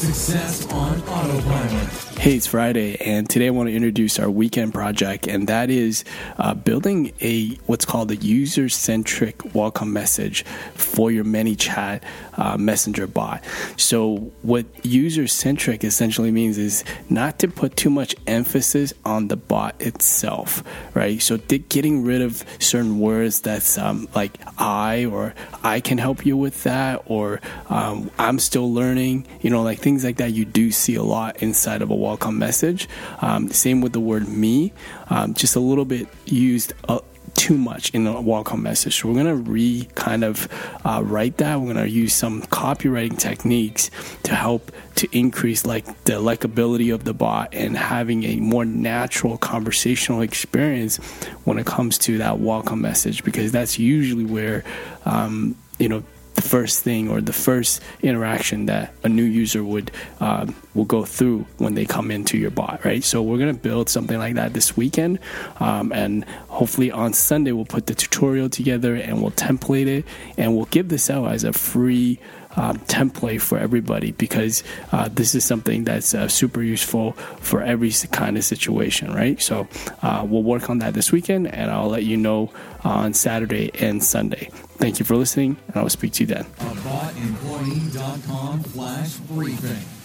Success on Autopilot. Hey, it's Friday, and today I want to introduce our weekend project, and that is uh, building a what's called a user-centric welcome message for your ManyChat uh, messenger bot. So, what user-centric essentially means is not to put too much emphasis on the bot itself, right? So, getting rid of certain words that's um, like "I" or "I can help you with that," or um, "I'm still learning," you know, like things like that. You do see a lot inside of a welcome message. Um, same with the word me, um, just a little bit used. Uh, too much in the welcome message. So we're gonna re kind of uh, write that. We're gonna use some copywriting techniques to help to increase like the likability of the bot and having a more natural conversational experience when it comes to that welcome message because that's usually where um, you know the first thing or the first interaction that a new user would um, will go through when they come into your bot, right? So we're gonna build something like that this weekend, um, and hopefully on Sunday we'll put the tutorial together and we'll template it and we'll give this out as a free um, template for everybody because uh, this is something that's uh, super useful for every kind of situation, right? So uh, we'll work on that this weekend and I'll let you know on Saturday and Sunday. Thank you for listening, and I will speak to you then. AboutEmployee.com slash briefing.